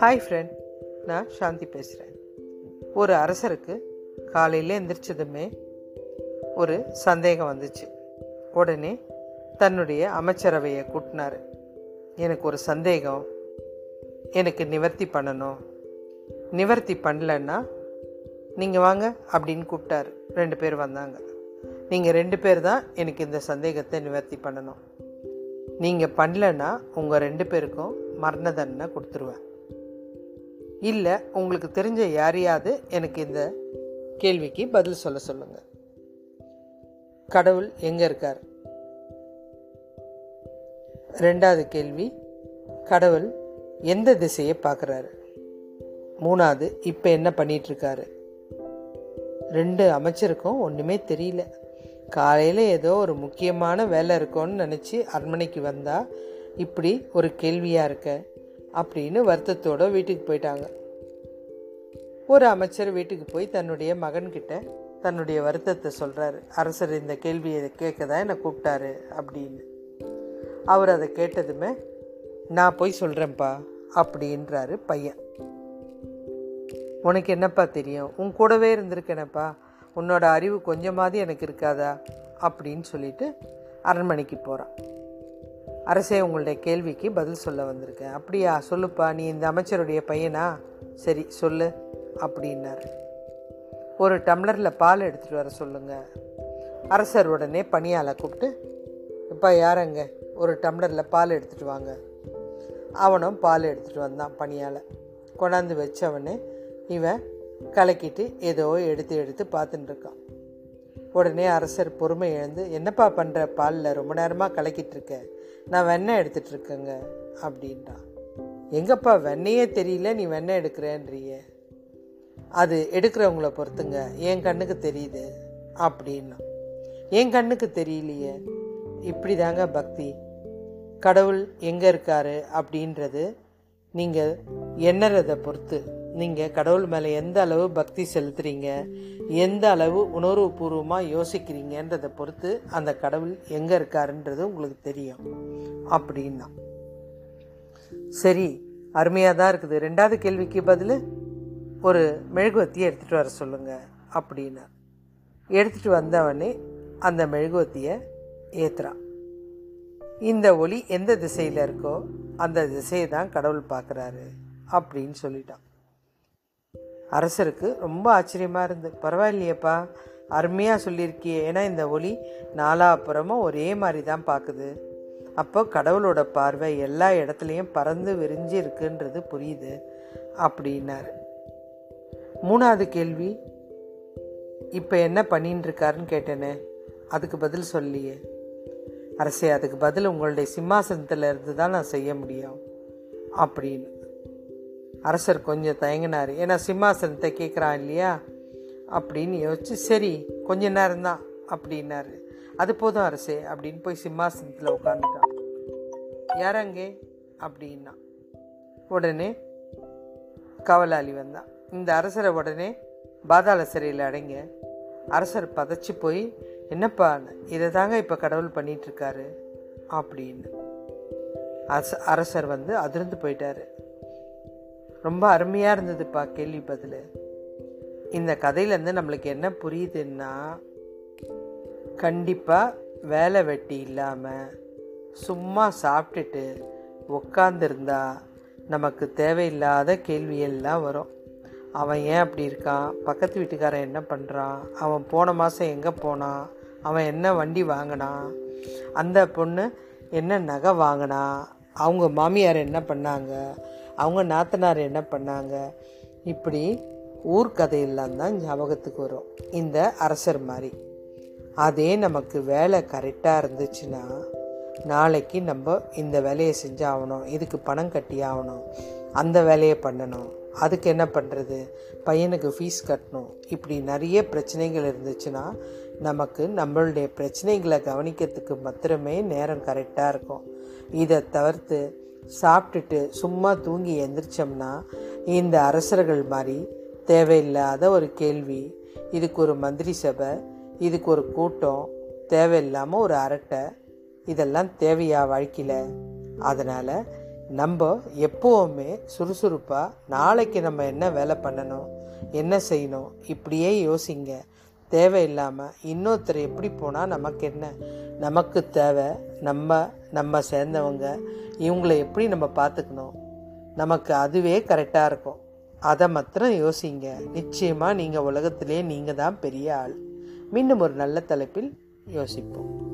Hi friend நான் சாந்தி பேசுகிறேன் ஒரு அரசருக்கு காலையில் எந்திரிச்சதுமே ஒரு சந்தேகம் வந்துச்சு. உடனே தன்னுடைய அமைச்சரவையை கூட்டினார். எனக்கு ஒரு சந்தேகம். எனக்கு நிவர்த்தி பண்ணணும். நிவர்த்தி பண்ணலன்னா நீங்கள் வாங்க அப்படின்னு கூப்பிட்டாரு. ரெண்டு பேர் வந்தாங்க. நீங்கள் ரெண்டு பேர் தான் எனக்கு இந்த சந்தேகத்தை நிவர்த்தி பண்ணணும். நீங்கள் பண்ணலன்னா உங்கள் ரெண்டு பேருக்கும் மரண தண்டனை கொடுத்துருவேன். இல்லை உங்களுக்கு தெரிஞ்ச யாரையாவது எனக்கு இந்த கேள்விக்கு பதில் சொல்ல சொல்லுங்கள் கடவுள் எங்கே இருக்கார்? ரெண்டாவது கேள்வி கடவுள் எந்த திசையை பார்க்குறாரு? மூணாவது இப்போ என்ன பண்ணிகிட்ருக்காரு ரெண்டு அமைச்சருக்கும் ஒன்றுமே தெரியல. காலையில் ஏதோ ஒரு முக்கியமான வேலை இருக்கும்னு நினச்சி அரண்மனைக்கு வந்தால் இப்படி ஒரு கேள்வியாக இருக்க? அப்படின்னு வருத்தத்தோடு வீட்டுக்கு போயிட்டாங்க. ஒரு அமைச்சர் வீட்டுக்கு போய் தன்னுடைய மகன்கிட்ட தன்னுடைய வருத்தத்தை சொல்கிறாரு அரசர் இந்த கேள்வியை கேட்க தான் என்னை கூப்பிட்டாரு. அப்படின்னு. அவர் அதை கேட்டதுமே நான் போய் சொல்கிறேன்ப்பா அப்படின்றாரு பையன். உனக்கு என்னப்பா தெரியும்? உன் கூடவே இருந்திருக்கேனப்பா. உன்னோட அறிவு கொஞ்சமாவது எனக்கு இருக்காதா? அப்படின்னு சொல்லிட்டு அரண்மனைக்கு போகிறான் அரசே உங்களுடைய கேள்விக்கு பதில் சொல்ல வந்திருக்கேன் அப்படியா? சொல்லுப்பா நீ இந்த அமைச்சருடைய பையனா? சரி சொல்லு அப்படின்னார். ஒரு டம்ளரில் பால் எடுத்துகிட்டு வர சொல்லுங்கள் அரசர் உடனே பணியாளை கூப்பிட்டு இப்போ யாரங்க? ஒரு டம்ளரில் பால் எடுத்துகிட்டு வாங்க. அவனும் பால் எடுத்துகிட்டு வந்தான் பணியால் கொண்டாந்து வச்சவனே இவன் கலக்கிட்டு ஏதோ எடுத்து எடுத்து பார்த்துட்டு இருக்கான். உடனே அரசர் பொறுமை எழுந்து என்னப்பா பண்ணுற பாலில்? ரொம்ப நேரமாக கலக்கிட்டு இருக்க. நான் வெண்ணெய் எடுத்துகிட்ருக்கேங்க அப்படின்றான். எங்கப்பா? வெண்ணையே தெரியல நீ வெண்ணெய் எடுக்கிறேன்றிய. அது எடுக்கிறவங்கள பொறுத்துங்க. என் கண்ணுக்கு தெரியுது அப்படின்னா என் கண்ணுக்கு தெரியலையே. இப்படி தாங்க பக்தி. கடவுள் எங்கே இருக்காரு? அப்படின்றது நீங்கள் எண்ணறதை பொறுத்து. நீங்கள் கடவுள் மேலே எந்த அளவு பக்தி செலுத்துறீங்க? எந்த அளவு உணர்வுபூர்வமாக யோசிக்கிறீங்கன்றதை பொறுத்து அந்த கடவுள் எங்கே இருக்காருன்றது உங்களுக்கு தெரியும். அப்படின்னா. சரி அருமையாக தான் இருக்குது. ரெண்டாவது கேள்விக்கு பதில் ஒரு மெழுகுவத்தியை எடுத்துகிட்டு வர சொல்லுங்கள் அப்படின்னா. எடுத்துகிட்டு வந்தவனே அந்த மெழுகுவத்தியை ஏற்றுறான் இந்த ஒளி எந்த திசையில் இருக்கோ அந்த திசையை தான் கடவுள் பார்க்குறாரு அப்படின்னு சொல்லிட்டான். அரசருக்கு ரொம்ப ஆச்சரியமாக இருந்து பரவாயில்லையப்பா அருமையாக சொல்லியிருக்கியே ஏன்னா இந்த ஒளி நாலாப்புறமும் ஒரே மாதிரி தான் பார்க்குது அப்போ கடவுளோட பார்வை எல்லா இடத்துலையும் பறந்து விரிஞ்சு இருக்குன்றது புரியுது அப்படின்னாரு. மூணாவது கேள்வி இப்போ என்ன பண்ணின்னு இருக்காருன்னு கேட்டேனே அதுக்கு பதில் சொல்லியே. அரசே அதுக்கு பதில் உங்களுடைய சிம்மாசனத்தில் இருந்து தான் நான் செய்ய முடியும் அப்படின்னு. அரசர் கொஞ்சம் தயங்கினார். ஏன்னா சிம்மாசனத்தை கேட்குறான் இல்லையா? அப்படின்னு யோசிச்சு சரி கொஞ்ச நேரம்தான் அப்படின்னாரு. அது போதும் அரசே அப்படின்னு போய் சிம்மாசனத்தில் உட்காந்துட்டான் யாரங்கே அப்படின்னா. உடனே கவலாளி வந்தான் இந்த அரசரை உடனே பாதாள சிறையில் அடைங்க. அரசர் பதைச்சு போய் என்னப்பா இதை தாங்க இப்போ கடவுள் பண்ணிகிட்ருக்காரு அப்படின்னு அரசர் வந்து அதிர்ந்து போயிட்டாரு. ரொம்ப அருமையாக இருந்ததுப்பா கேள்வி பதில். இந்த கதையிலேருந்து நம்மளுக்கு என்ன புரியுதுன்னா கண்டிப்பாக வேலை வெட்டி இல்லாமல் சும்மா சாப்பிட்டுட்டு உக்காந்துருந்தா நமக்கு தேவையில்லாத கேள்வியெல்லாம் வரும். அவன் ஏன் அப்படி இருக்கான்? பக்கத்து வீட்டுக்காரன் என்ன பண்ணுறான் அவன் போன மாதம் எங்கே போனான்? அவன் என்ன வண்டி வாங்கினான்? அந்த பொண்ணு என்ன நகை வாங்கினா? அவங்க மாமியார் என்ன பண்ணாங்க? அவங்க நாத்தனார் என்ன பண்ணாங்க? இப்படி ஊர்க்கதையெல்லாம் தான் ஞாபகத்துக்கு வரும். இந்த அரசர் மாதிரி. அதே நமக்கு வேலை கரெக்டாக இருந்துச்சுன்னா நாளைக்கு நம்ம இந்த வேலையை செஞ்சாகணும் இதுக்கு பணம் கட்டி ஆகணும். அந்த வேலையை பண்ணணும். அதுக்கு என்ன பண்ணுறது பையனுக்கு ஃபீஸ் கட்டணும். இப்படி நிறைய பிரச்சனைகள் இருந்துச்சுன்னா நமக்கு நம்மளுடைய பிரச்சனைகளை கவனிக்கிறதுக்கு மாத்திரமே நேரம் கரெக்டாக இருக்கும். இதை தவிர்த்து சாப்பிட்டுட்டு சும்மா தூங்கி எந்திரிச்சோம்னா இந்த அரசர்கள் மாதிரி தேவையில்லாத ஒரு கேள்வி இதுக்கு ஒரு மந்திரி சபை இதுக்கு ஒரு கூட்டம் தேவையில்லாமல் ஒரு அரட்டை இதெல்லாம் தேவையா வாழ்க்கையில்? அதனால் நம்ம எப்போவுமே சுறுசுறுப்பாக நாளைக்கு நம்ம என்ன வேலை பண்ணணும் என்ன செய்யணும் இப்படியே யோசிங்க. தேவையில்லாமல் இன்னொருத்தர் எப்படி போனால் நமக்கு என்ன? நமக்கு தேவை நம்ம நம்ம சேர்ந்தவங்க இவங்களை எப்படி நம்ம பார்த்துக்கணும்? நமக்கு அதுவே கரெக்டாக இருக்கும். அதை மாத்திரம் யோசிங்க. நிச்சயமாக நீங்கள் உலகத்திலே நீங்கள் தான் பெரிய ஆள். மீண்டும் ஒரு நல்ல தலைப்பில் யோசிப்போம்.